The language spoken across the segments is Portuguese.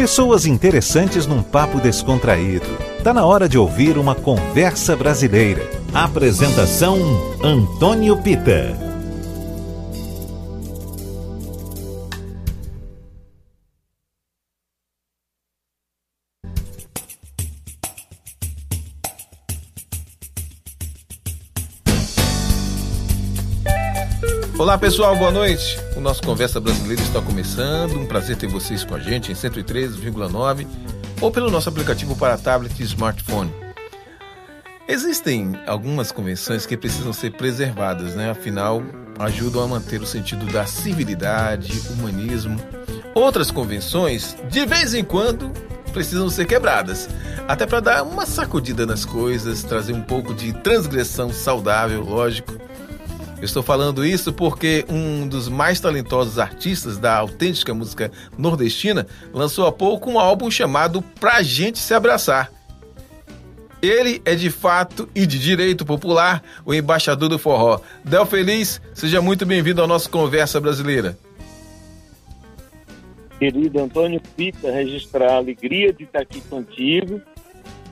Pessoas interessantes num papo descontraído. Tá na hora de ouvir uma conversa brasileira. Apresentação Antônio Pita. Olá pessoal, boa noite. O nosso Conversa Brasileira está começando. Um prazer ter vocês com a gente em 103,9 ou pelo nosso aplicativo para tablet e smartphone. Existem algumas convenções que precisam ser preservadas, né? Afinal, ajudam a manter o sentido da civilidade, humanismo. Outras convenções, de vez em quando, precisam ser quebradas, até para dar uma sacudida nas coisas, trazer um pouco de transgressão saudável, lógico estou falando isso porque um dos mais talentosos artistas da autêntica música nordestina lançou há pouco um álbum chamado Pra Gente Se Abraçar. Ele é de fato e de direito popular o embaixador do forró. Del Feliz, seja muito bem-vindo ao nosso Conversa Brasileira. Querido Antônio Pita, registrar a alegria de estar aqui contigo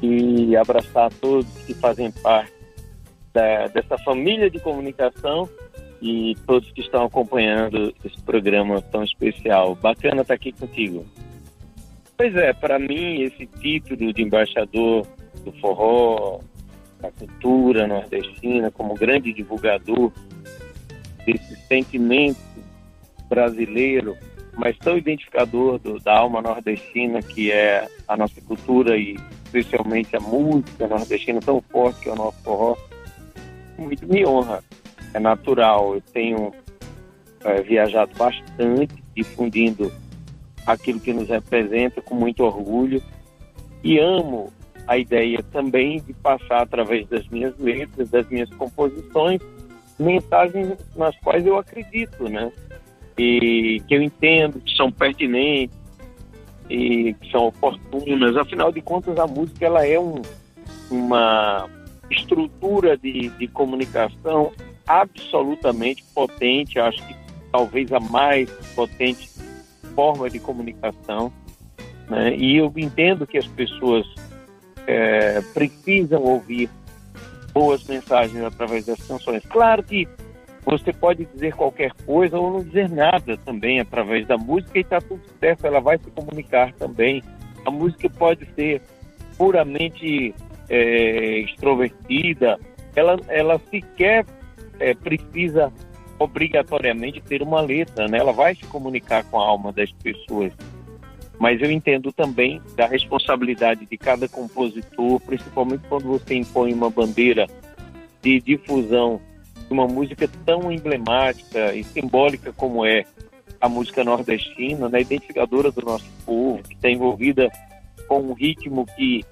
e abraçar todos que fazem parte da, dessa família de comunicação e todos que estão acompanhando esse programa tão especial. Bacana estar aqui contigo. Pois é, para mim, esse título de embaixador do forró, da cultura nordestina, como grande divulgador desse sentimento brasileiro, mas tão identificador do, da alma nordestina, que é a nossa cultura e especialmente a música nordestina tão forte que é o nosso forró, muito me honra. É natural. Eu tenho é, viajado bastante, difundindo aquilo que nos representa com muito orgulho e amo a ideia também de passar através das minhas letras, das minhas composições, mensagens nas quais eu acredito, né? E que eu entendo que são pertinentes e que são oportunas. Afinal de contas, a música ela é um, uma estrutura de, de comunicação absolutamente potente, acho que talvez a mais potente forma de comunicação. Né? E eu entendo que as pessoas é, precisam ouvir boas mensagens através das canções. Claro que você pode dizer qualquer coisa ou não dizer nada também através da música e está tudo certo, ela vai se comunicar também. A música pode ser puramente é, extrovertida, ela, ela sequer é, precisa obrigatoriamente ter uma letra, né? Ela vai se comunicar com a alma das pessoas. Mas eu entendo também da responsabilidade de cada compositor, principalmente quando você impõe uma bandeira de difusão de uma música tão emblemática e simbólica como é a música nordestina, né? identificadora do nosso povo, que está envolvida com um ritmo que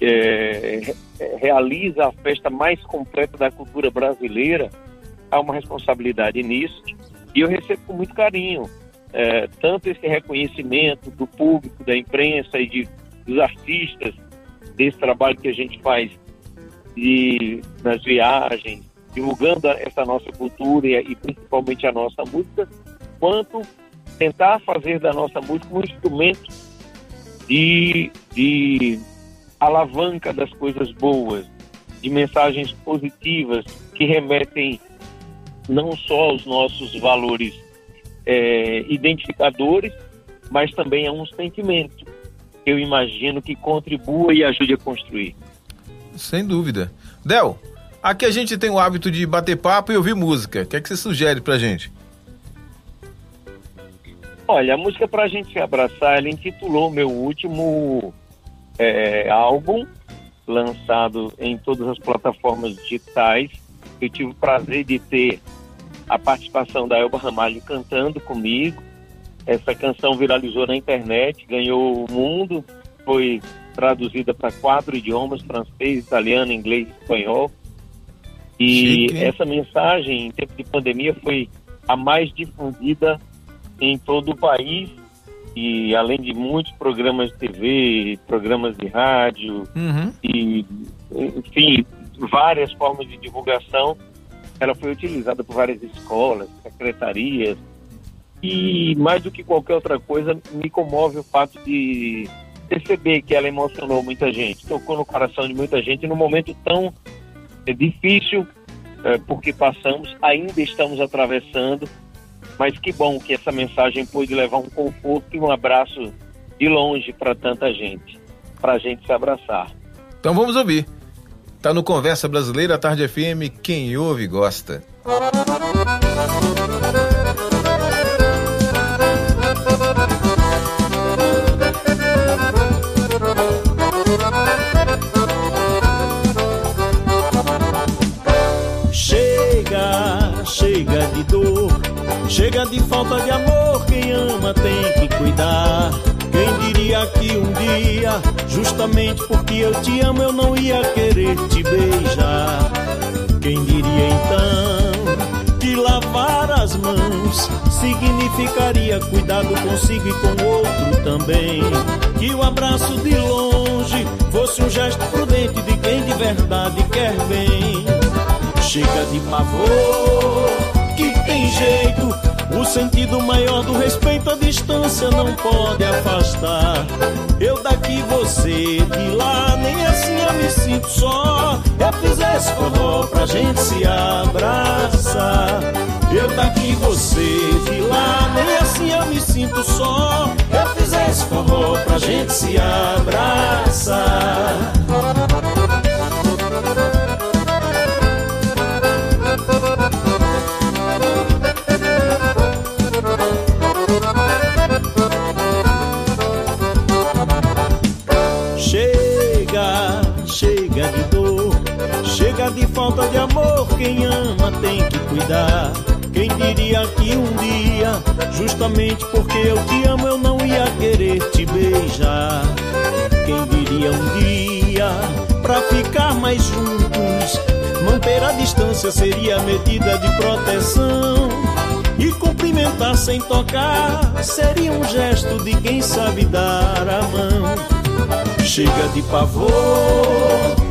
é, realiza a festa mais completa da cultura brasileira, há uma responsabilidade nisso e eu recebo com muito carinho é, tanto esse reconhecimento do público, da imprensa e de, dos artistas desse trabalho que a gente faz de, nas viagens, divulgando essa nossa cultura e, e principalmente a nossa música, quanto tentar fazer da nossa música um instrumento de, de alavanca das coisas boas, de mensagens positivas que remetem não só aos nossos valores é, identificadores, mas também a um sentimento que eu imagino que contribua e ajude a construir. Sem dúvida. Del, aqui a gente tem o hábito de bater papo e ouvir música. O que é que você sugere pra gente? Olha, a música pra gente se abraçar, ela intitulou meu último é, álbum lançado em todas as plataformas digitais. Eu tive o prazer de ter a participação da Elba Ramalho cantando comigo. Essa canção viralizou na internet, ganhou o mundo, foi traduzida para quatro idiomas: francês, italiano, inglês espanhol. E Chique. essa mensagem, em tempo de pandemia, foi a mais difundida em todo o país e além de muitos programas de TV, programas de rádio uhum. e enfim várias formas de divulgação, ela foi utilizada por várias escolas, secretarias E mais do que qualquer outra coisa, me comove o fato de perceber que ela emocionou muita gente, tocou no coração de muita gente num momento tão é, difícil, é, porque passamos, ainda estamos atravessando, mas que bom que essa mensagem pôde levar um conforto e um abraço de longe para tanta gente, para a gente se abraçar. Então vamos ouvir. Tá no Conversa Brasileira, Tarde FM, quem ouve gosta. Chega de falta de amor. Quem ama tem que cuidar. Quem diria que um dia, justamente porque eu te amo, eu não ia querer te beijar? Quem diria então que lavar as mãos significaria cuidado consigo e com o outro também? Que o abraço de longe fosse um gesto prudente de quem de verdade quer bem. Chega de pavor, tem jeito o sentido maior do respeito à distância não pode afastar. Eu daqui, você de lá, nem assim eu me sinto só. Eu fiz esse forró pra gente se abraçar. Eu daqui, você de lá, nem assim eu me sinto só. Eu fiz esse forró pra gente se abraçar. Falta de amor, quem ama tem que cuidar. Quem diria que um dia, justamente porque eu te amo, eu não ia querer te beijar? Quem diria um dia, pra ficar mais juntos, manter a distância seria medida de proteção? E cumprimentar sem tocar seria um gesto de quem sabe dar a mão. Chega de pavor,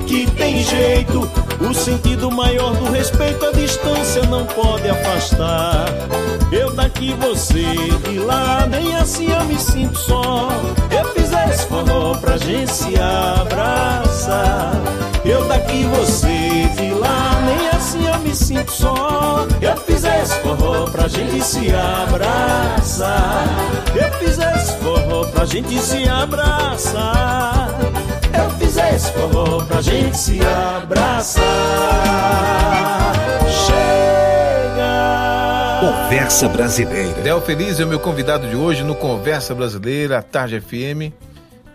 que tem jeito o sentido maior do respeito à distância não pode afastar. Eu daqui, você de lá, nem assim eu me sinto só. Eu fiz esse forró pra gente se abraçar. Eu daqui, você de lá, nem assim eu me sinto só. Eu fiz esse forró pra gente se abraçar. Eu fiz esse forró pra gente se abraçar eu fizer esse forró pra gente se abraçar. Conversa Brasileira. Del Feliz é o meu convidado de hoje no Conversa Brasileira, Tarde FM.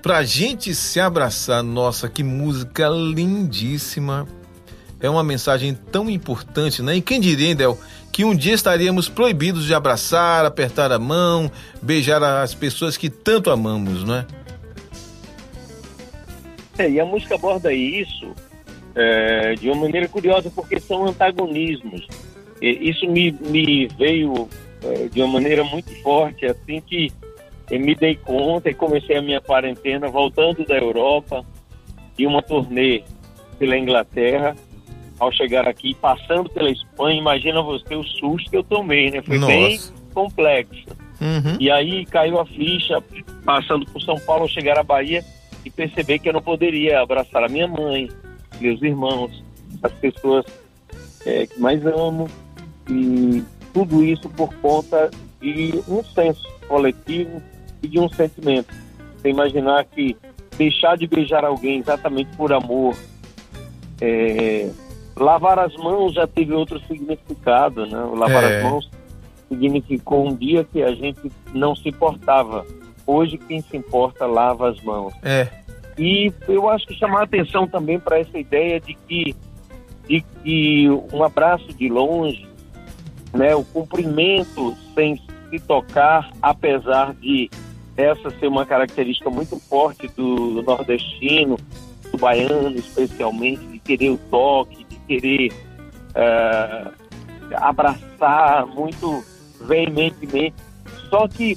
Pra gente se abraçar, nossa, que música lindíssima. É uma mensagem tão importante, né? E quem diria, Del, que um dia estaríamos proibidos de abraçar, apertar a mão, beijar as pessoas que tanto amamos, não é? É, e a música aborda isso é, de uma maneira curiosa, porque são antagonismos. Isso me, me veio é, de uma maneira muito forte, assim que eu me dei conta e comecei a minha quarentena voltando da Europa e uma turnê pela Inglaterra. Ao chegar aqui, passando pela Espanha, imagina você o susto que eu tomei, né? Foi Nossa. bem complexo. Uhum. E aí caiu a ficha, passando por São Paulo, ao chegar à Bahia, e perceber que eu não poderia abraçar a minha mãe, meus irmãos, as pessoas é, que mais amo e tudo isso por conta de um senso coletivo e de um sentimento. Você imaginar que deixar de beijar alguém exatamente por amor, é, lavar as mãos já teve outro significado, né? O lavar é. as mãos significou um dia que a gente não se importava Hoje quem se importa lava as mãos. É. E eu acho que chamar a atenção também para essa ideia de que, de que um abraço de longe, né, o cumprimento sem se tocar, apesar de essa ser uma característica muito forte do, nordestino, do baiano especialmente, de querer o toque, de querer uh, abraçar muito veementemente. Só que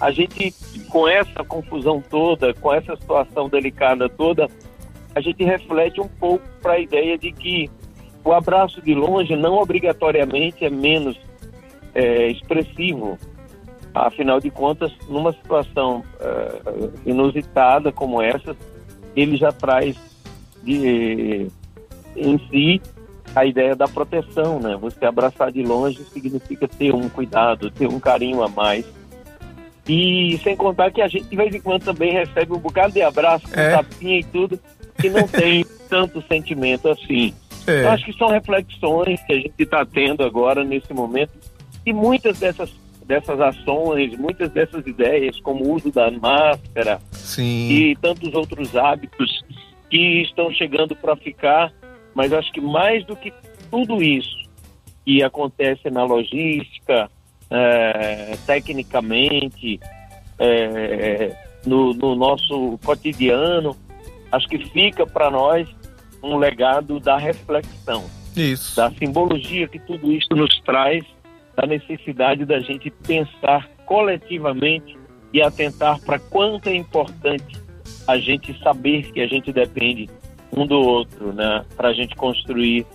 a gente, com essa confusão toda, com essa situação delicada toda, a gente reflete um pouco para a ideia de que o abraço de longe não obrigatoriamente é menos é, expressivo. Afinal de contas, numa situação uh, inusitada como essa, ele já traz de, em si a ideia da proteção, né? Você abraçar de longe significa ter um cuidado, ter um carinho a mais. E sem contar que a gente de vez em quando também recebe um bocado de abraço, é. tapinha e tudo, que não tem tanto sentimento assim. É. Acho que são reflexões que a gente está tendo agora nesse momento e muitas dessas dessas ações, muitas dessas ideias, como o uso da máscara Sim. e tantos outros hábitos que estão chegando para ficar, mas acho que mais do que tudo isso que acontece na logística, é, tecnicamente, é, no, no nosso cotidiano, acho que fica para nós um legado da reflexão, isso. da simbologia que tudo isso nos traz da necessidade da gente pensar coletivamente e atentar para quanto é importante a gente saber que a gente depende um do outro, né, para a gente construir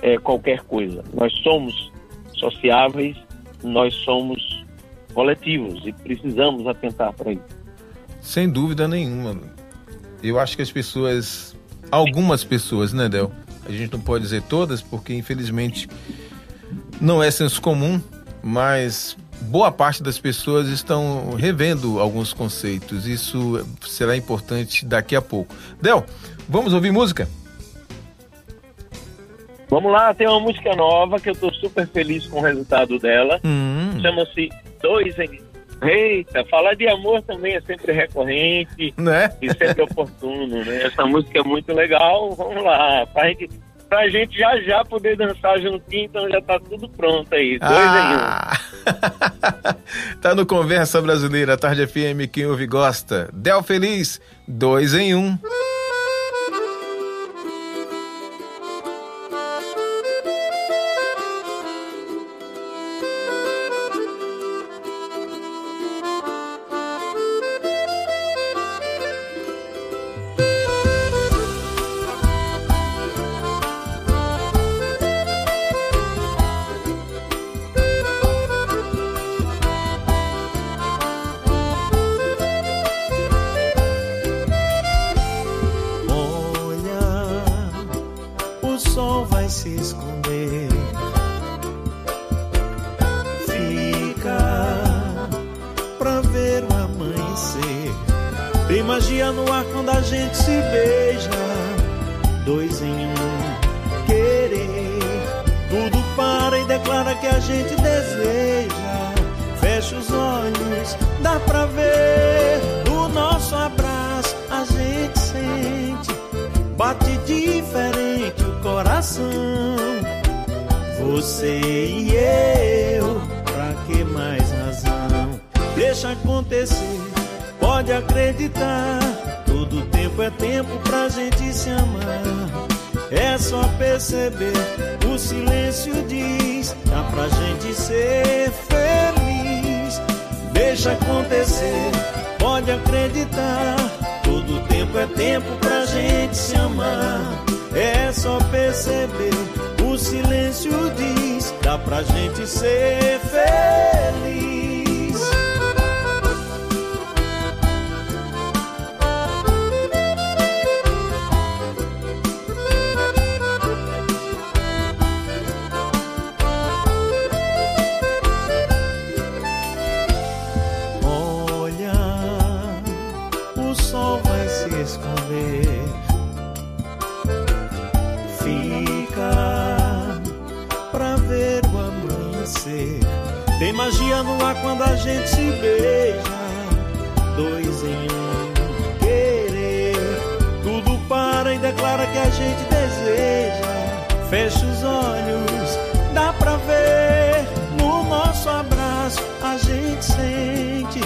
é, qualquer coisa. Nós somos sociáveis, nós somos coletivos e precisamos atentar para isso. Sem dúvida nenhuma. Eu acho que as pessoas, algumas pessoas, né, Del? A gente não pode dizer todas, porque infelizmente não é senso comum, mas boa parte das pessoas estão revendo alguns conceitos. Isso será importante daqui a pouco. Del, vamos ouvir música? Vamos lá, tem uma música nova que eu estou super feliz com o resultado dela. Hum. Chama-se Dois em. Eita, falar de amor também é sempre recorrente né? e sempre oportuno, né? Essa música é muito legal. Vamos lá, pra gente pra gente já já poder dançar juntinho, então já tá tudo pronto aí. Dois ah. em um. tá no Conversa Brasileira, Tarde FM, quem ouve gosta. Del Feliz, dois em um. se esconder. Fica pra ver o amanhecer. Tem magia no ar quando a gente se beija. Dois em um querer. Tudo para e declara que a gente deseja. Fecha os olhos, dá pra ver. No nosso abraço a gente sente. Bate diferente coração. Você e eu, pra que mais razão? Deixa acontecer, pode acreditar. Todo tempo é tempo pra gente se amar. É só perceber, o silêncio diz: dá pra gente ser feliz. Deixa acontecer, pode acreditar. Todo tempo é tempo pra gente se amar. É só perceber, o silêncio diz: dá pra gente ser feliz. você. Tem magia no ar quando a gente se beija. Dois em um querer. Tudo para e declara que a gente deseja. Fecha os olhos, dá pra ver. No nosso abraço a gente sente.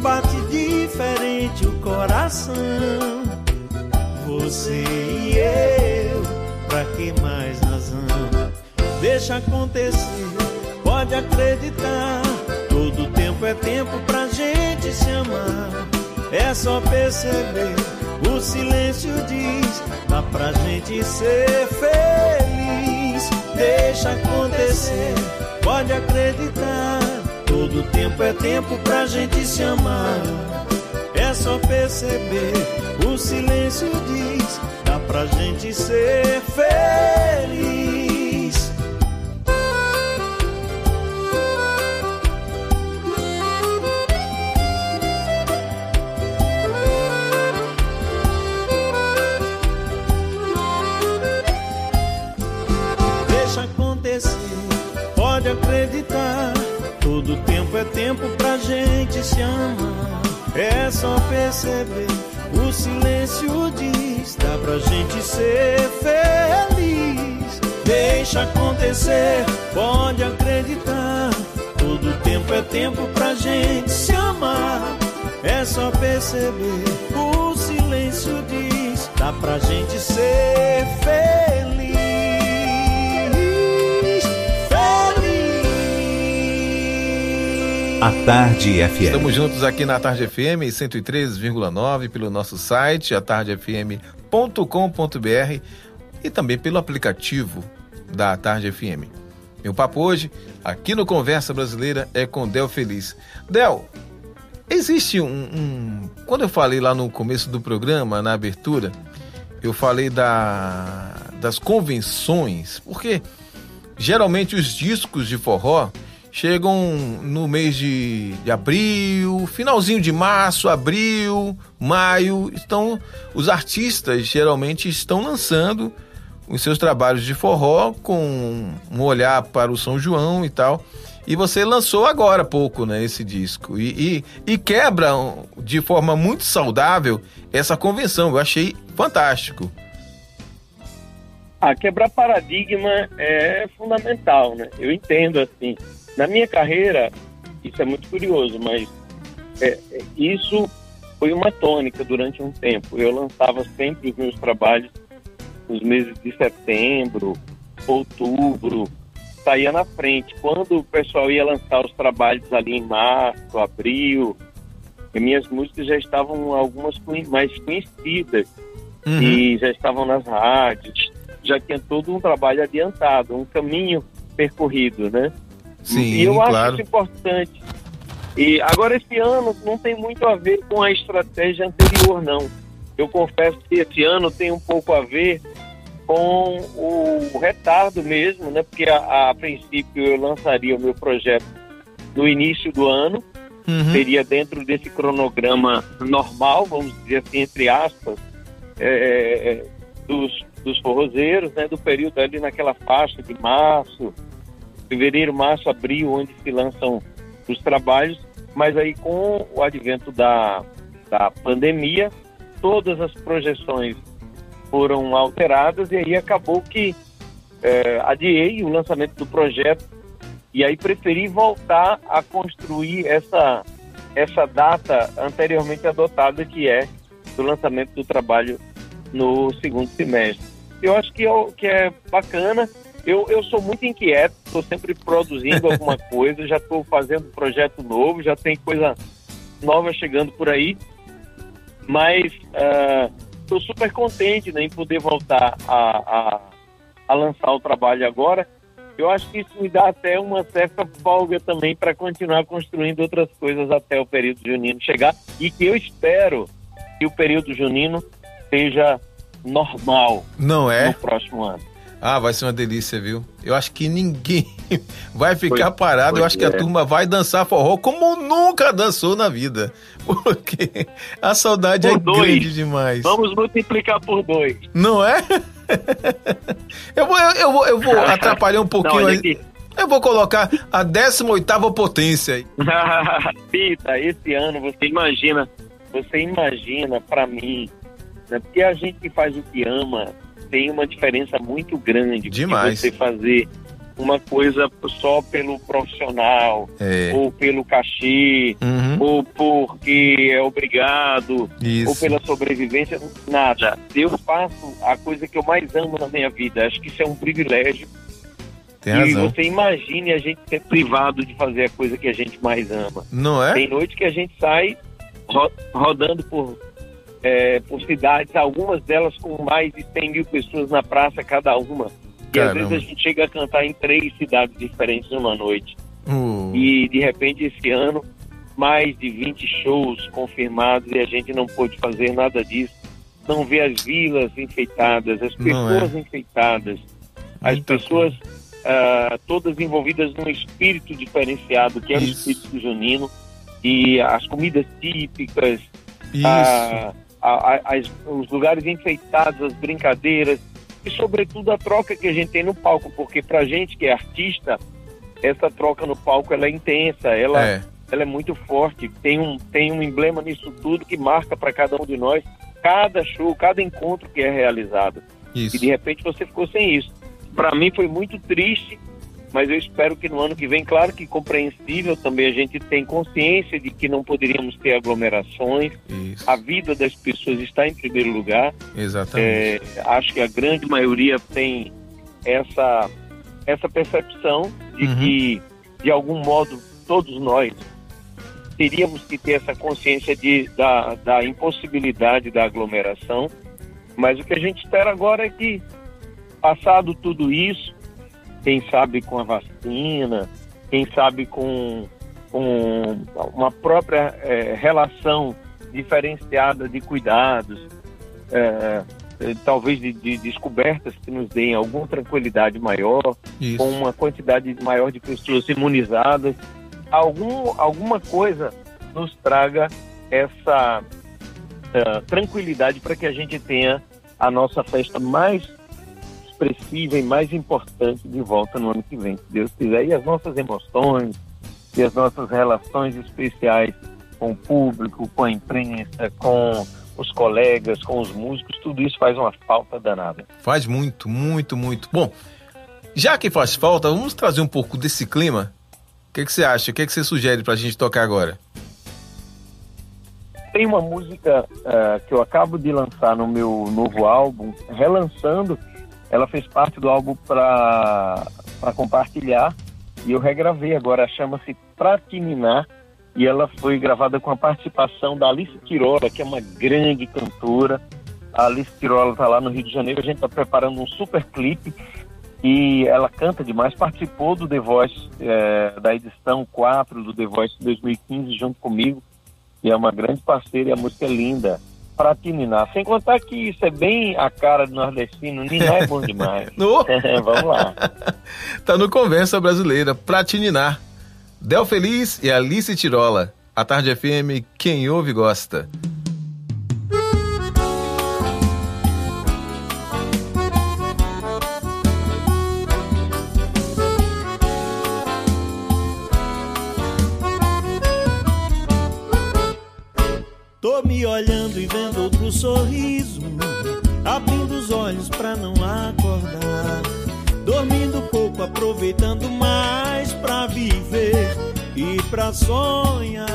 Bate diferente o coração. Você e eu, pra que mais razão? Deixa acontecer pode acreditar. Todo tempo é tempo pra gente se amar. É só perceber, o silêncio diz: dá pra gente ser feliz. Deixa acontecer, pode acreditar. Todo tempo é tempo pra gente se amar. É só perceber, o silêncio diz: dá pra gente ser feliz. Todo tempo é tempo pra gente se amar. É só perceber, o silêncio diz, dá pra gente ser feliz. Deixa acontecer, pode acreditar. Todo tempo é tempo pra gente se amar. É só perceber, o silêncio diz, dá pra gente ser feliz. A Tarde FM. Estamos juntos aqui na Tarde FM 103,9 pelo nosso site atardefm.com.br e também pelo aplicativo da Tarde FM. Meu papo hoje, aqui no Conversa Brasileira, é com Del Feliz. Del, existe um, um, Quando eu falei lá no começo do programa, na abertura, eu falei da, das convenções, porque geralmente os discos de forró chegam no mês de, de, abril, finalzinho de março, abril, maio. Então, os artistas geralmente estão lançando os seus trabalhos de forró com um olhar para o São João e tal. E você lançou agora há pouco, né, esse disco. E, e, e quebra de forma muito saudável essa convenção. Eu achei fantástico. Ah, quebrar paradigma é fundamental, né? Eu entendo assim. Na minha carreira, isso é muito curioso, mas é, isso foi uma tônica durante um tempo. Eu lançava sempre os meus trabalhos nos meses de setembro, outubro, saía na frente. Quando o pessoal ia lançar os trabalhos ali em março, abril, minhas músicas já estavam algumas mais conhecidas uhum. e já estavam nas rádios, já tinha todo um trabalho adiantado, um caminho percorrido, né? Sim, e eu claro. acho isso importante. E agora esse ano não tem muito a ver com a estratégia anterior, não. Eu confesso que esse ano tem um pouco a ver com o retardo mesmo, né? Porque a, a princípio eu lançaria o meu projeto no início do ano, Uhum. seria dentro desse cronograma normal, vamos dizer assim, entre aspas, é, dos, dos forrozeiros, né? Do período ali naquela faixa de março, fevereiro, março, abril, onde se lançam os trabalhos, mas aí com o advento da, da pandemia, todas as projeções foram alteradas e aí acabou que é, adiei o lançamento do projeto e aí preferi voltar a construir essa, essa data anteriormente adotada, que é do lançamento do trabalho no segundo semestre. Eu acho que é, que é bacana, eu, eu sou muito inquieto, estou sempre produzindo alguma coisa, já estou fazendo projeto novo, já tem coisa nova chegando por aí, mas estou uh, super contente né, em poder voltar a, a, a, lançar o trabalho agora. Eu acho que isso me dá até uma certa folga também para continuar construindo outras coisas até o período junino chegar e que eu espero que o período junino seja normal Não é? no próximo ano. Ah, vai ser uma delícia, viu? Eu acho que ninguém vai ficar parado. Eu acho é. que a turma vai dançar forró como nunca dançou na vida. Porque a saudade por é dois. grande demais. Vamos multiplicar por dois. Não é? eu vou, eu vou, eu vou atrapalhar um pouquinho aí. Eu vou colocar a 18ª potência. Pita, esse ano você imagina, você imagina para mim, né? porque a gente que faz o que ama tem uma diferença muito grande Demais. de você fazer uma coisa só pelo profissional, é. ou pelo cachê, uhum. ou porque é obrigado, Isso. ou pela sobrevivência, nada. Eu faço a coisa que eu mais amo na minha vida. Acho que isso é um privilégio. Tem e razão. você imagine a gente ser privado de fazer a coisa que a gente mais ama. Não é? Tem noite que a gente sai ro rodando por é, por cidades, algumas delas com mais de 100 mil pessoas na praça cada uma. E Caramba. às vezes a gente chega a cantar em três cidades diferentes numa noite. Uh. E de repente esse ano mais de 20 shows confirmados e a gente não pôde fazer nada disso. Não vê as vilas enfeitadas, as é. pessoas é. enfeitadas, as pessoas uh, todas envolvidas num espírito diferenciado, que é o espírito junino, e as comidas típicas, uh, as, os lugares enfeitados, as brincadeiras, e sobretudo a troca que a gente tem no palco, porque pra gente que é artista, essa troca no palco ela é intensa, ela é, ela é muito forte, tem um, tem um emblema nisso tudo que marca para cada um de nós cada show, cada encontro que é realizado. Isso. E de repente você ficou sem isso. Para mim foi muito triste, mas eu espero que no ano que vem, claro que compreensível também, a gente tem consciência de que não poderíamos ter aglomerações. Isso. A vida das pessoas está em primeiro lugar. Exatamente. É, acho que a grande maioria tem essa, essa percepção de uhum. que, de algum modo, todos nós teríamos que ter essa consciência de, da, da impossibilidade da aglomeração. Mas o que a gente espera agora é que, passado tudo isso, quem sabe com a vacina, quem sabe com, com uma própria é, relação diferenciada de cuidados, é, é, talvez de, de, descobertas que nos deem alguma tranquilidade maior, Isso. com uma quantidade maior de pessoas imunizadas, algum, alguma coisa nos traga essa uh, tranquilidade para que a gente tenha a nossa festa mais expressiva e mais importante de volta no ano que vem, se Deus quiser. E as nossas emoções e as nossas relações especiais com o público, com a imprensa, com os colegas, com os músicos, tudo isso faz uma falta danada. Faz muito, muito, muito. Bom, já que faz falta, vamos trazer um pouco desse clima. O que, que você acha? O que, que você sugere para a gente tocar agora? Tem uma música uh, que eu acabo de lançar no meu novo álbum, relançando ela fez parte do álbum para compartilhar e eu regravei agora, chama-se Pratininar e ela foi gravada com a participação da Alice Tirola, que é uma grande cantora. A Alice Tirola está lá no Rio de Janeiro, a gente está preparando um super clipe e ela canta demais, participou do The Voice, é, da edição 4 do The Voice 2015 junto comigo. E é uma grande parceira e a música é linda para Niná. Sem contar que isso é bem a cara do nordestino, Niná é bom demais. no... Vamos lá. tá no Conversa Brasileira, pra Niná. Del Feliz e Alice Tirola. A Tarde FM, quem ouve gosta. Olhando e vendo outro sorriso, abrindo os olhos pra não acordar, dormindo pouco, aproveitando mais pra viver e pra sonhar.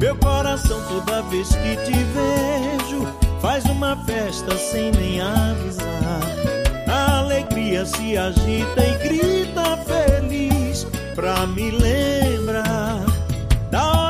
Meu coração toda vez que te vejo faz uma festa sem nem avisar. A alegria se agita e grita feliz pra me lembrar da hora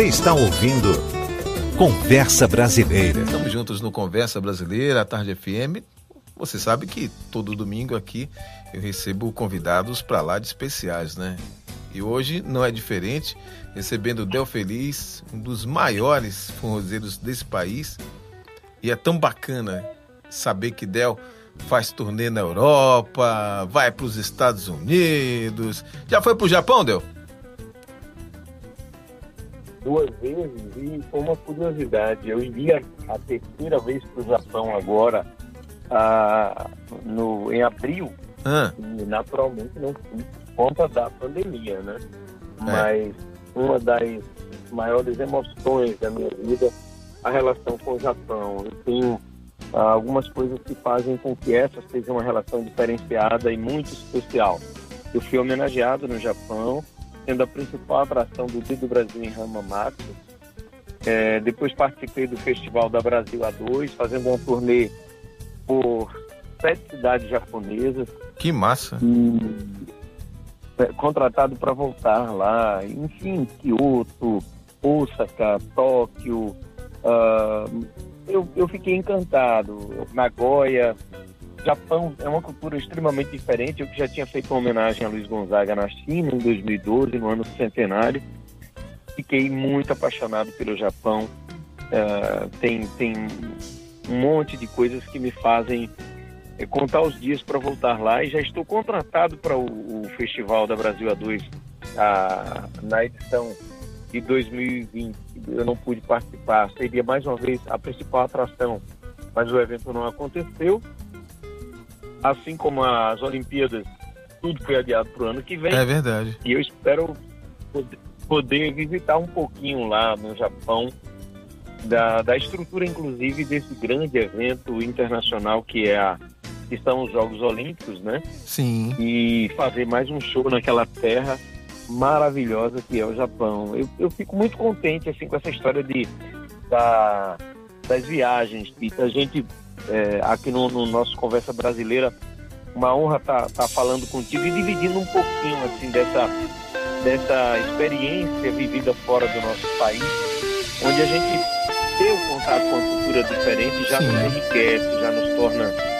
Você está ouvindo Conversa Brasileira. Estamos juntos no Conversa Brasileira, a Tarde FM. Você sabe que todo domingo aqui eu recebo convidados para lá de especiais, né? E hoje não é diferente, recebendo Del Feliz, um dos maiores forrozeiros desse país. E é tão bacana saber que Del faz turnê na Europa, vai para os Estados Unidos. Já foi para o Japão, Del? Duas vezes e foi uma curiosidade. Eu iria a terceira vez para o Japão agora, ah, no, em abril, ah. e naturalmente não fui por conta da pandemia, né? É. Mas uma das maiores emoções da minha vida a relação com o Japão. Eu tenho ah, algumas coisas que fazem com que essa seja uma relação diferenciada e muito especial. Eu fui homenageado no Japão, sendo a principal atração do Dia do Brasil em Hamamatsu. É, depois participei do Festival da Brasil A2, fazendo uma turnê por sete cidades japonesas. Que massa! E, é, contratado para voltar lá, enfim, Kyoto, Osaka, Tóquio, uh, eu, eu fiquei encantado. Nagoya, Japão é uma cultura extremamente diferente. Eu já tinha feito uma homenagem a Luiz Gonzaga na China em 2012, no ano centenário. Fiquei muito apaixonado pelo Japão. Uh, tem, tem um monte de coisas que me fazem é, contar os dias para voltar lá e já estou contratado para o, o, Festival da Brasil A2 a, na edição de 2020 eu não pude participar, seria mais uma vez a principal atração, mas o evento não aconteceu. Assim como as Olimpíadas, tudo foi adiado para o ano que vem. É verdade. E eu espero poder visitar um pouquinho lá no Japão, da, da estrutura, inclusive, desse grande evento internacional que é a que são os Jogos Olímpicos, né? Sim. E fazer mais um show naquela terra maravilhosa que é o Japão. Eu, eu fico muito contente assim com essa história de, da, das viagens, Pita. A gente, é, aqui no, no, nosso Conversa Brasileira, uma honra estar tá, tá falando contigo e dividindo um pouquinho assim dessa, dessa experiência vivida fora do nosso país, onde a gente ter o contato com uma cultura diferente já Sim. nos enriquece, já nos torna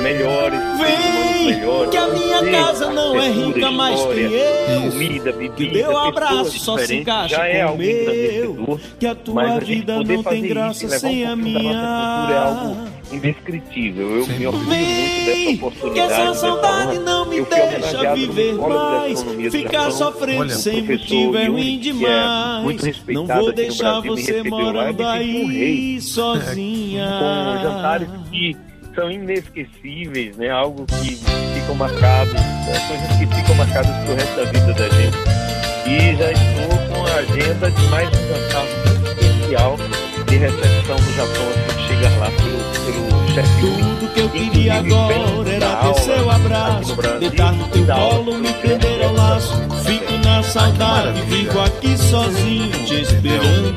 melhores, Vem, melhores. Que a minha casa não é rica, mas tem eu. Comida, bebida, que deu abraço só se encaixa já é com meu. Que a tua vida não tem graça sem a minha. É indescritível. Eu Sim. me orgulho muito dessa oportunidade. Que essa saudade não me deixa viver mais. Ficar sofrendo sem motivo é ruim é demais. não vou deixar você morando aí sozinha. Com jantares que são inesquecíveis, né? Algo que ficam marcados, né? coisas que ficam marcadas pro resto da vida da gente. E já estou com a agenda de mais um jantar muito especial de recepção do Japão chefe Tudo que eu queria agora era ter seu abraço, deitar no teu colo, me prender ao laço. Fico na saudade, fico aqui sozinho, te esperando.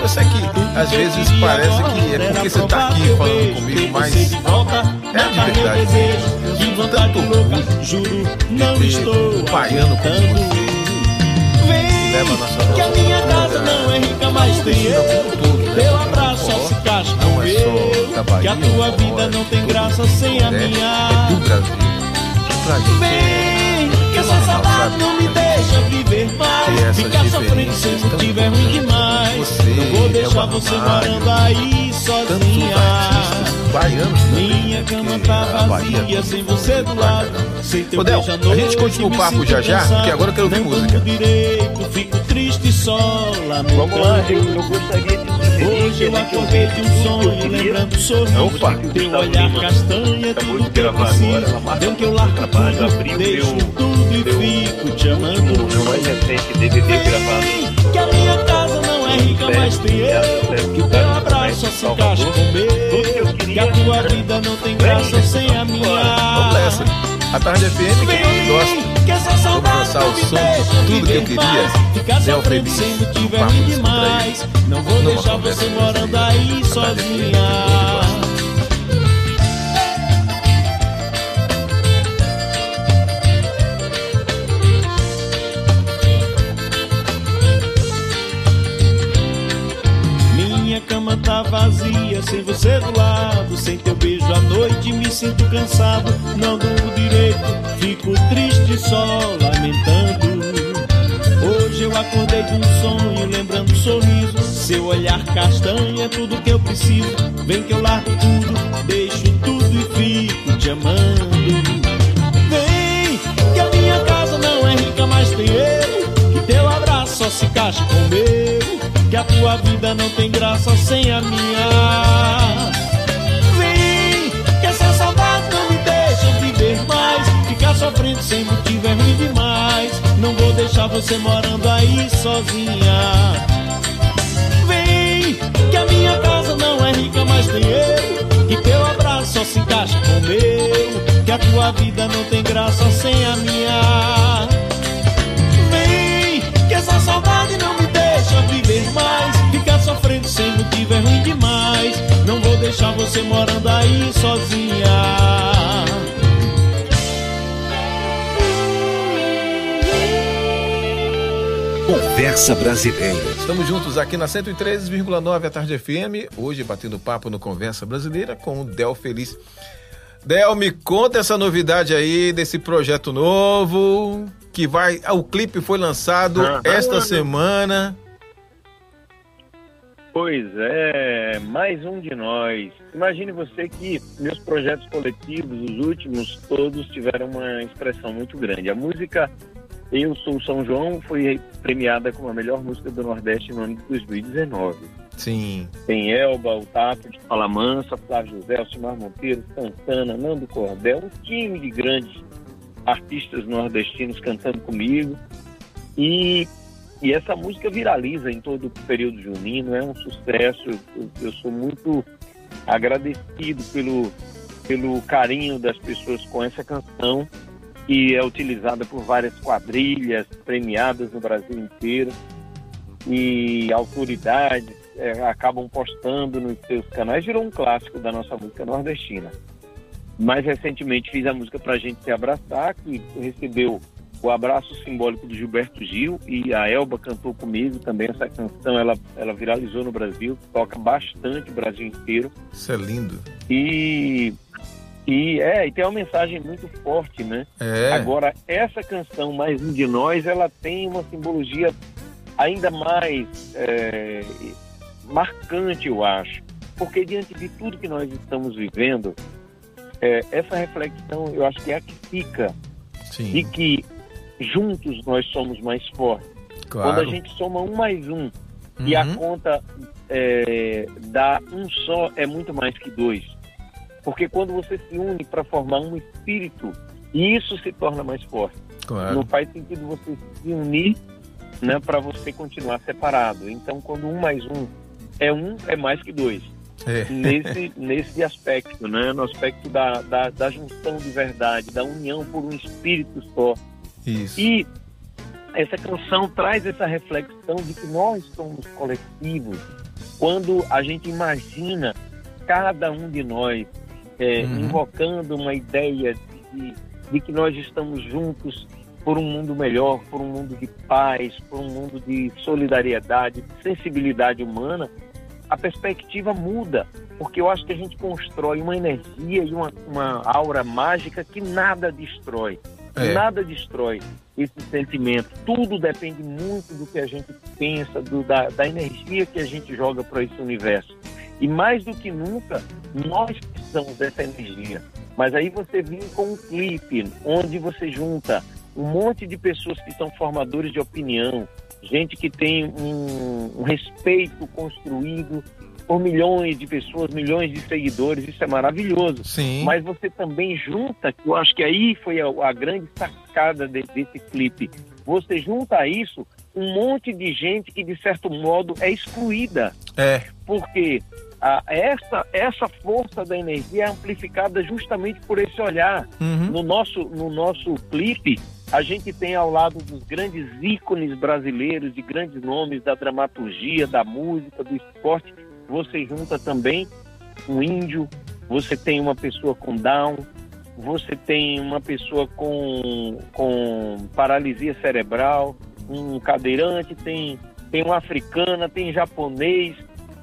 Eu sei que às vezes parece que é porque você tá aqui falando comigo, mas é de verdade. Tive tanto orgulho juro, não estou baiano como você. Leva a nossa que a minha casa não é rica, mas tem eu. Casca não é só Que a tua vida não tem graça sem a minha. É do Brasil. Pra gente Vem, que essa saudade não me deixa viver mais. Ficar sofrendo sem motivo é ruim demais. Não vou deixar você morando aí sozinha. Baianos Minha cama tá vazia sem você do lado. Sem teu Del, a gente continua o papo já já, porque agora eu quero ouvir música. Direito, fico triste só lá no Vamos lá, eu gostaria de Hoje eu acordei de um sonho, lembrando o sorriso Teu olhar castanha, tudo que eu preciso Deu que eu largo tudo, deixo tudo e fico te amando. DVD gravado. Que a minha casa não é rica, mas tem eu. Que o teu abraço só se encaixa com o meu. Que a tua vida não tem graça sem a minha a Tarde FM, quem não gosta? Vou lançar o som de tudo que eu queria. Zé Alfredo, um papo demais. Não vou Numa deixar você morando aí sozinha. tá vazia, sem você do lado, sem teu beijo à noite me sinto cansado. Preciso. Vem que eu largo tudo, deixo tudo e fico te amando. Vem, que a minha casa não é rica, mas tem eu. Que teu abraço só se encaixa com o meu. Que a tua vida não tem graça sem a minha. Vem, que essa saudade não me deixa viver mais. Ficar sofrendo sem motivo é ruim demais. Não vou deixar você morando aí sozinha. Vem, que a minha Que teu abraço só se encaixa com o meu. Que a tua vida não tem graça sem a minha. Vem, que essa saudade não me deixa viver mais. Ficar sofrendo sem motivo é ruim demais. Não vou deixar você morando aí sozinha. Conversa Brasileira. Estamos juntos aqui na 103,9 à tarde FM, hoje batendo papo no Conversa Brasileira com o Del Feliz. Del, me conta essa novidade aí desse projeto novo, que vai, ah, o clipe foi lançado Ah. esta semana. Pois é, mais um de nós. Imagine você que meus projetos coletivos, os últimos, todos tiveram uma expressão muito grande. A música Eu Sou São João foi premiada como a melhor música do Nordeste no ano de 2019. Sim. Tem Elba, o Tato de Fala Mansa, Flávio José, Alcimar Monteiro, Santana, Nando Cordel, um time de grandes artistas nordestinos cantando comigo. E, e essa música viraliza em todo o período junino, é um sucesso. Eu, eu sou muito agradecido pelo, pelo carinho das pessoas com essa canção, que é utilizada por várias quadrilhas premiadas no Brasil inteiro. E autoridades é, acabam postando nos seus canais, virou um clássico da nossa música nordestina. Mais recentemente fiz a música Pra Gente Se Abraçar, que recebeu o abraço simbólico do Gilberto Gil e a Elba cantou comigo também essa canção, ela, ela viralizou no Brasil, toca bastante o Brasil inteiro. Isso é lindo. E, e é, e tem uma mensagem muito forte, né? É. Agora, essa canção Mais Um de Nós, ela tem uma simbologia ainda mais é, marcante, eu acho. Porque diante de tudo que nós estamos vivendo, é, essa reflexão, eu acho que é a que fica Sim. de que juntos nós somos mais fortes. claro. Quando a gente soma um mais um e a Uhum. conta é, dá um só, é muito mais que dois. Porque quando você se une para formar um espírito, isso se torna mais forte. Claro. Não faz sentido você se unir né, para você continuar separado. Então, quando um mais um é um, é mais que dois. É. Nesse, nesse aspecto, né? no aspecto da, da, da junção de verdade, da união por um espírito só. Isso. E essa canção traz essa reflexão de que nós somos coletivos. Quando a gente imagina cada um de nós é, Uhum. invocando uma ideia de, de que nós estamos juntos por um mundo melhor, por um mundo de paz, por um mundo de solidariedade, de sensibilidade humana, a perspectiva muda. Porque eu acho que a gente constrói uma energia e uma, uma aura mágica que nada destrói. É. Nada destrói esse sentimento. Tudo depende muito do que a gente pensa, do, da, da energia que a gente joga para esse universo. E mais do que nunca, nós precisamos dessa energia. Mas aí você vem com um clipe onde você junta um monte de pessoas que são formadores de opinião, gente que tem um, um respeito construído por milhões de pessoas, milhões de seguidores, isso é maravilhoso. Sim. Mas você também junta, que eu acho que aí foi a, a grande sacada de- desse clipe. Você junta a isso um monte de gente que, de certo modo, é excluída. É. Porque essa, essa força da energia é amplificada justamente por esse olhar. Uhum. No nosso, no nosso clipe, a gente tem ao lado dos grandes ícones brasileiros, de grandes nomes da dramaturgia, da música, do esporte, você junta também um índio, você tem uma pessoa com Down, você tem uma pessoa com, com paralisia cerebral, um cadeirante, tem, tem uma africana, tem japonês,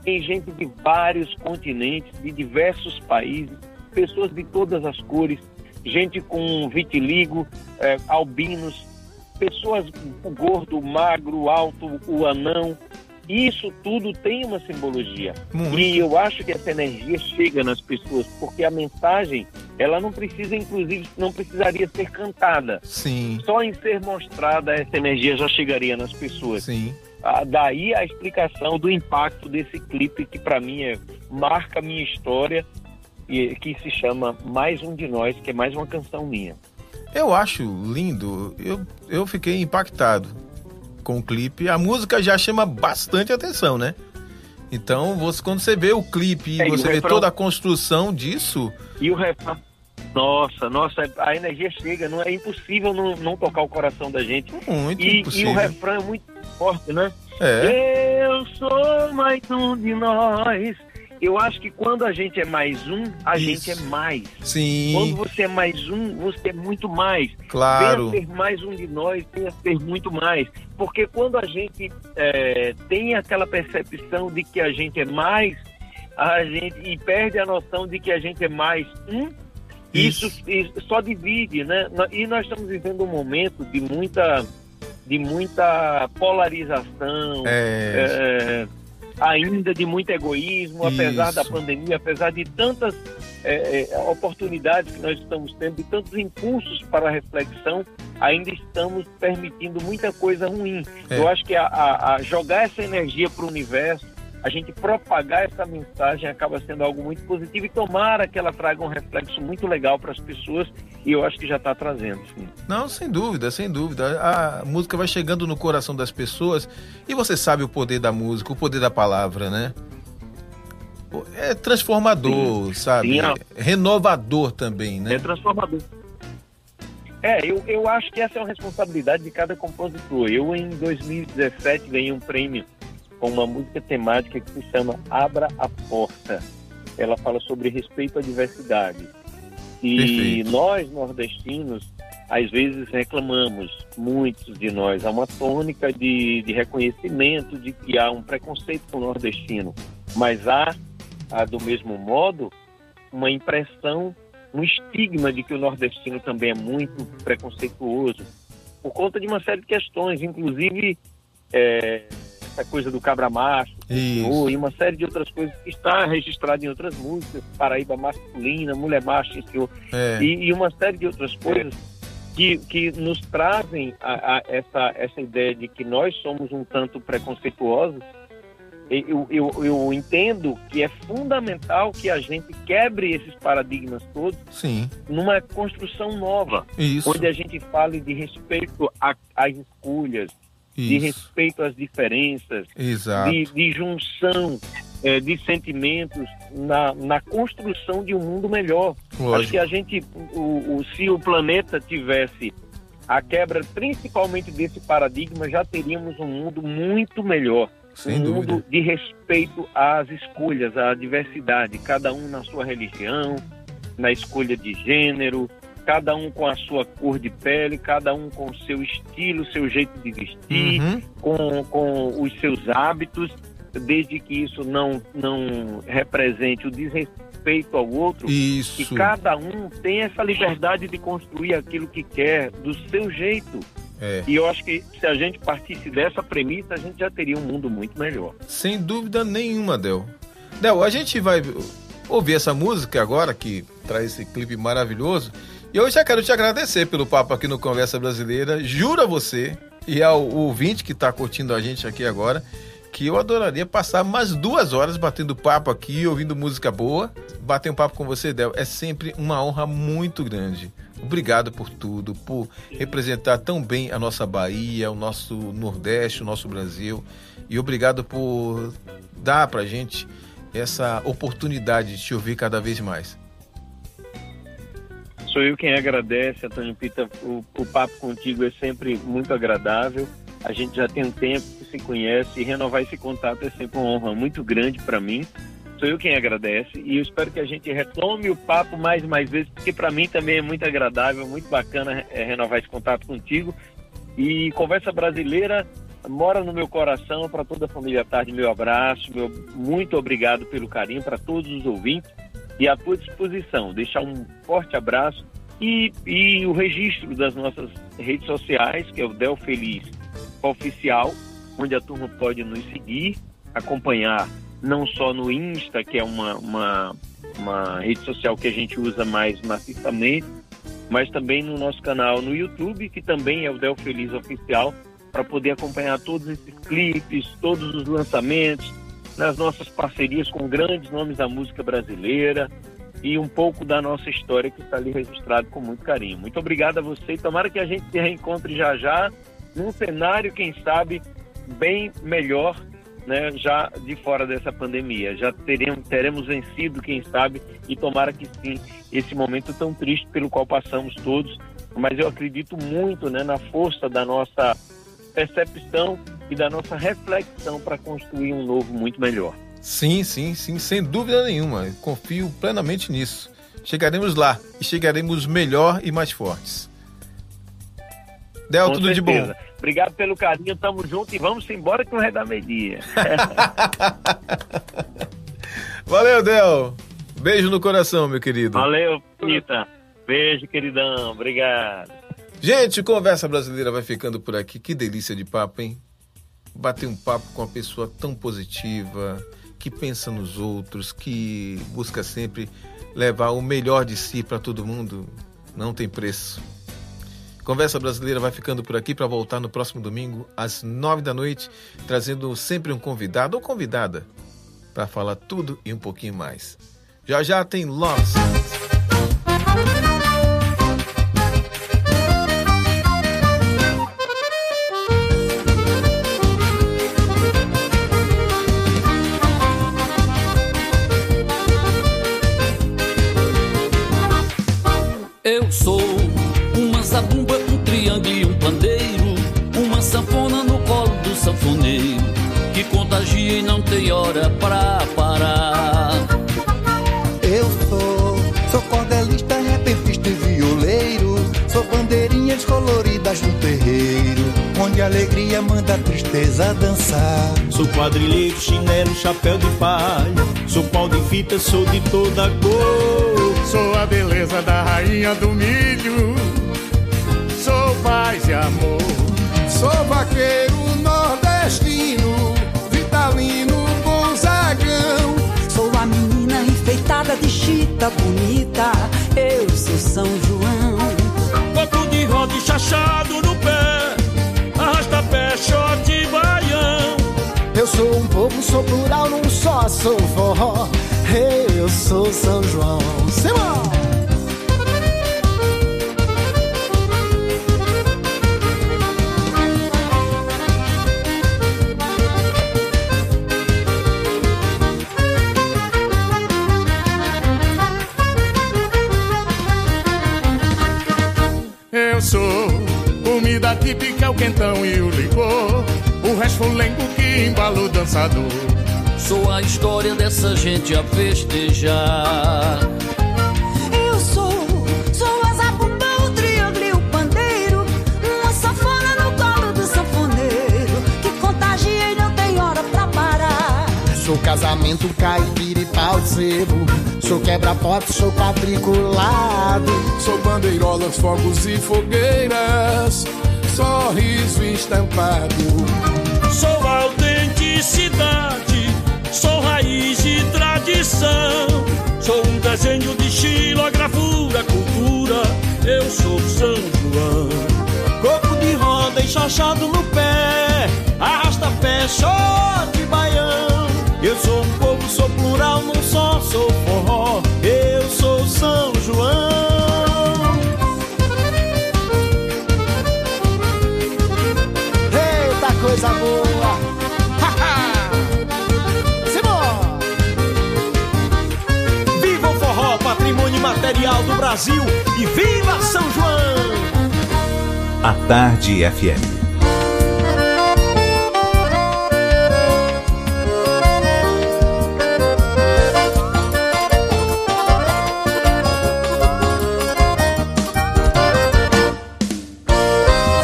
tem gente de vários continentes, de diversos países, pessoas de todas as cores, gente com vitiligo, é, albinos, pessoas gordo, magro, alto, o anão. Isso tudo tem uma simbologia. Muito. E eu acho que essa energia chega nas pessoas, porque a mensagem, ela não precisa, inclusive, não precisaria ser cantada. Sim. Só em ser mostrada, essa energia já chegaria nas pessoas. Sim. Ah, daí a explicação do impacto desse clipe que para mim é, marca a minha história e que se chama Mais um de Nós, que é mais uma canção minha. Eu acho lindo. Eu, eu fiquei impactado com o clipe. A música já chama bastante atenção, né? Então, você, quando você vê o clipe é, e você vê refrão... toda a construção disso. E o refrão. Nossa, nossa, a energia chega, não é impossível não, não tocar o coração da gente. Muito e, impossível. E o refrão é muito forte, né? É. Eu sou mais um de nós. Eu acho que quando a gente é mais um, a Isso. gente é mais. Sim. Quando você é mais um, você é muito mais. Claro. Venha ser mais um de nós, venha ser muito mais. Porque quando a gente é, tem aquela percepção de que a gente é mais, a gente e perde a noção de que a gente é mais um, isso, isso, isso só divide, né? E nós estamos vivendo um momento de muita de muita polarização, é... É, ainda de muito egoísmo, Isso. apesar da pandemia, apesar de tantas é, é, oportunidades que nós estamos tendo, de tantos impulsos para a reflexão, ainda estamos permitindo muita coisa ruim. É. Eu acho que a, a, a jogar essa energia para o universo a gente propagar essa mensagem acaba sendo algo muito positivo e tomara que ela traga um reflexo muito legal para as pessoas e eu acho que já está trazendo. Sim. Não, sem dúvida, sem dúvida. A música vai chegando no coração das pessoas e você sabe o poder da música, o poder da palavra, né? É transformador, sim. sabe? Sim, é renovador também, né? É transformador. É, eu, eu acho que essa é uma responsabilidade de cada compositor. Eu, em 2017, ganhei um prêmio com uma música temática que se chama Abra a Porta. Ela fala sobre respeito à diversidade. E Perfeito. nós, nordestinos, às vezes reclamamos, muitos de nós, há uma tônica de, de reconhecimento de que há um preconceito com o nordestino, mas há, há, do mesmo modo, uma impressão, um estigma de que o nordestino também é muito preconceituoso, por conta de uma série de questões, inclusive é, essa coisa do cabra macho, e uma série de outras coisas que está registrado em outras músicas, Paraíba masculina, mulher macho, senhor, é. e, e, uma série de outras coisas que, que nos trazem a, a essa, essa ideia de que nós somos um tanto preconceituosos. Eu, eu, eu entendo que é fundamental que a gente quebre esses paradigmas todos Sim. numa construção nova, Isso. onde a gente fale de respeito às escolhas, isso. de respeito às diferenças, de, de, junção é, de sentimentos na, na construção de um mundo melhor. Lógico. Acho que a gente, o, o, se o planeta tivesse a quebra principalmente desse paradigma, já teríamos um mundo muito melhor. Sem um dúvida. mundo de respeito às escolhas, à diversidade, cada um na sua religião, na escolha de gênero, cada um com a sua cor de pele, cada um com o seu estilo, seu jeito de vestir, uhum. com, com os seus hábitos, desde que isso não, não represente o desrespeito ao outro, isso. que cada um tem essa liberdade de construir aquilo que quer do seu jeito. É. E eu acho que se a gente partisse dessa premissa, a gente já teria um mundo muito melhor. Sem dúvida nenhuma, Del. Del, a gente vai ouvir essa música agora, que traz esse clipe maravilhoso. E eu já quero te agradecer pelo papo aqui no Conversa Brasileira. Juro a você e ao ouvinte que está curtindo a gente aqui agora que eu adoraria passar mais duas horas batendo papo aqui, ouvindo música boa. Bater um papo com você, Del, é sempre uma honra muito grande. Obrigado por tudo, por representar tão bem a nossa Bahia, o nosso Nordeste, o nosso Brasil. E obrigado por dar pra gente essa oportunidade de te ouvir cada vez mais. Sou eu quem agradece, Antônio Pita. O, o papo contigo é sempre muito agradável. A gente já tem um tempo que se conhece e renovar esse contato é sempre uma honra muito grande para mim. Sou eu quem agradece e eu espero que a gente retome o papo mais mais vezes, porque para mim também é muito agradável, muito bacana é, renovar esse contato contigo. E Conversa Brasileira mora no meu coração, para toda a família Tarde, meu abraço, meu muito obrigado pelo carinho para todos os ouvintes e à tua disposição. Deixar um forte abraço e, e o registro das nossas redes sociais, que é o Del Feliz Oficial, onde a turma pode nos seguir, acompanhar não só no Insta, que é uma, uma, uma rede social que a gente usa mais maciçamente, mas também no nosso canal no YouTube, que também é o Del Feliz Oficial, para poder acompanhar todos esses clipes, todos os lançamentos, nas nossas parcerias com grandes nomes da música brasileira e um pouco da nossa história que está ali registrado com muito carinho. Muito obrigado a você e tomara que a gente se reencontre já já num cenário, quem sabe, bem melhor, né, já de fora dessa pandemia. Já teremos, teremos vencido, quem sabe, e tomara que sim, esse momento tão triste pelo qual passamos todos. Mas eu acredito muito né, na força da nossa percepção e da nossa reflexão para construir um novo muito melhor. Sim, sim, sim, sem dúvida nenhuma. confio plenamente nisso. Chegaremos lá e chegaremos melhor e mais fortes. Del, Com tudo certeza. de bom. Obrigado pelo carinho, tamo junto e vamos embora que não é da meia. Valeu, Del. Beijo no coração, meu querido. Valeu, Bonita. Beijo, queridão. Obrigado. Gente, Conversa Brasileira vai ficando por aqui. Que delícia de papo, hein? Bater um papo com uma pessoa tão positiva, que pensa nos outros, que busca sempre levar o melhor de si para todo mundo. Não tem preço. Conversa Brasileira vai ficando por aqui para voltar no próximo domingo, às nove da noite, trazendo sempre um convidado ou convidada para falar tudo e um pouquinho mais. Já já tem Lost. Hora pra parar. Eu sou, sou cordelista, repentista e violeiro. Sou bandeirinhas coloridas no terreiro, onde a alegria manda a tristeza dançar. Sou quadrilheiro, chinelo, chapéu de palha. Sou pau de fita, sou de toda cor. Sou a beleza da rainha do milho. Sou paz e amor. Sou vaqueiro nordestino de chita bonita, eu sou São João. Corpo de roda e chachado no pé, arrasta pé, short baião. Eu sou um povo, sou plural, não só sou forró, eu sou São João. Simão! O quentão e o licor. O resto lengo que embala o dançador. Sou a história dessa gente a festejar. Eu sou, sou a zabumba, o triângulo e o pandeiro. Uma sanfona no colo do sanfoneiro. Que contagia e não tem hora pra parar. Sou casamento, caipira e pau de sebo. Sou quebra-pote, sou quadriculado. Sou bandeirolas, fogos e fogueiras sorriso estampado. Sou autenticidade, sou raiz e tradição. Sou um desenho de estilo, a gravura, cultura. Eu sou São João. Corpo de roda enxachado no pé, arrasta pé, show de baião. Eu sou um povo, sou plural, não só sou forró. Eu sou São João. Material do Brasil e viva São João! A Tarde FM.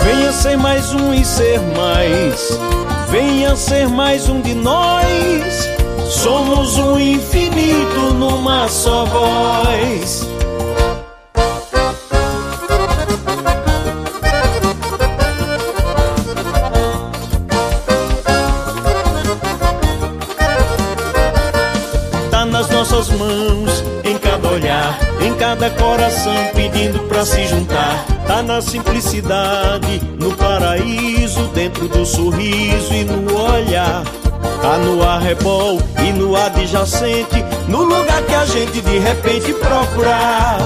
Venha ser mais um e ser mais. Venha ser mais um de nós. Somos um infinito numa só voz. Na simplicidade, no paraíso, dentro do sorriso e no olhar. Tá no arrebol e no adjacente, no lugar que a gente de repente procurar.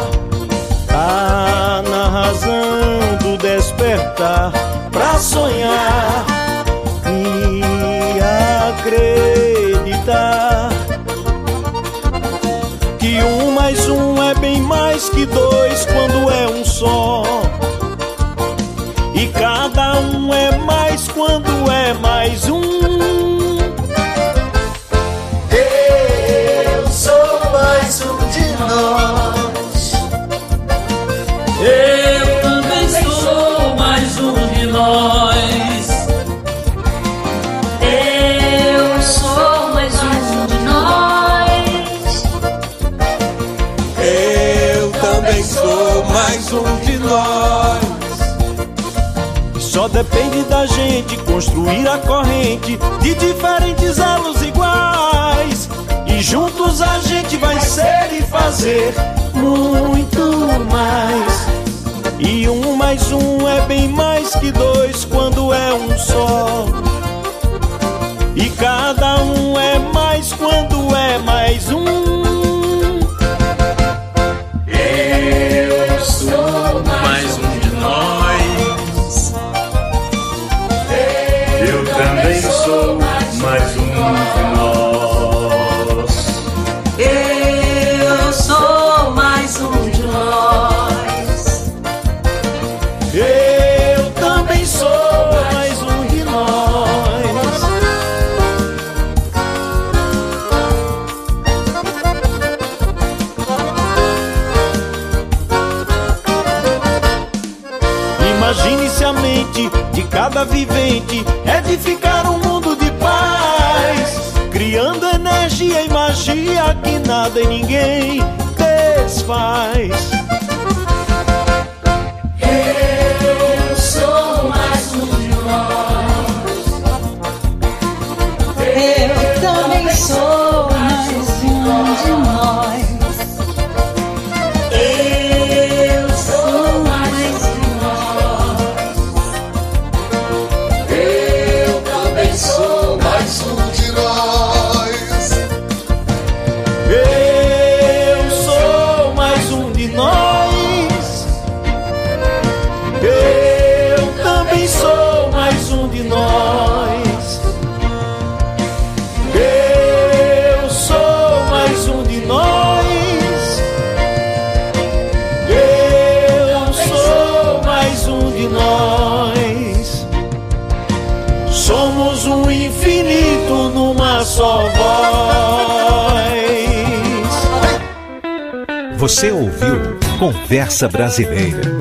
Tá na razão do despertar pra sonhar e acreditar que um mais um é bem mais que dois quando é um só. Quando é mais um. Depende da gente construir a corrente de diferentes elos iguais. E juntos a gente vai ser e fazer muito mais. E um mais um é bem mais que dois quando é um só. E cada um é mais quando é mais um. Cada vivente edificar um mundo de paz, criando energia e magia que nada e ninguém desfaz. Eu sou mais um de nós. Eu também sou mais um Você ouviu Conversa Brasileira.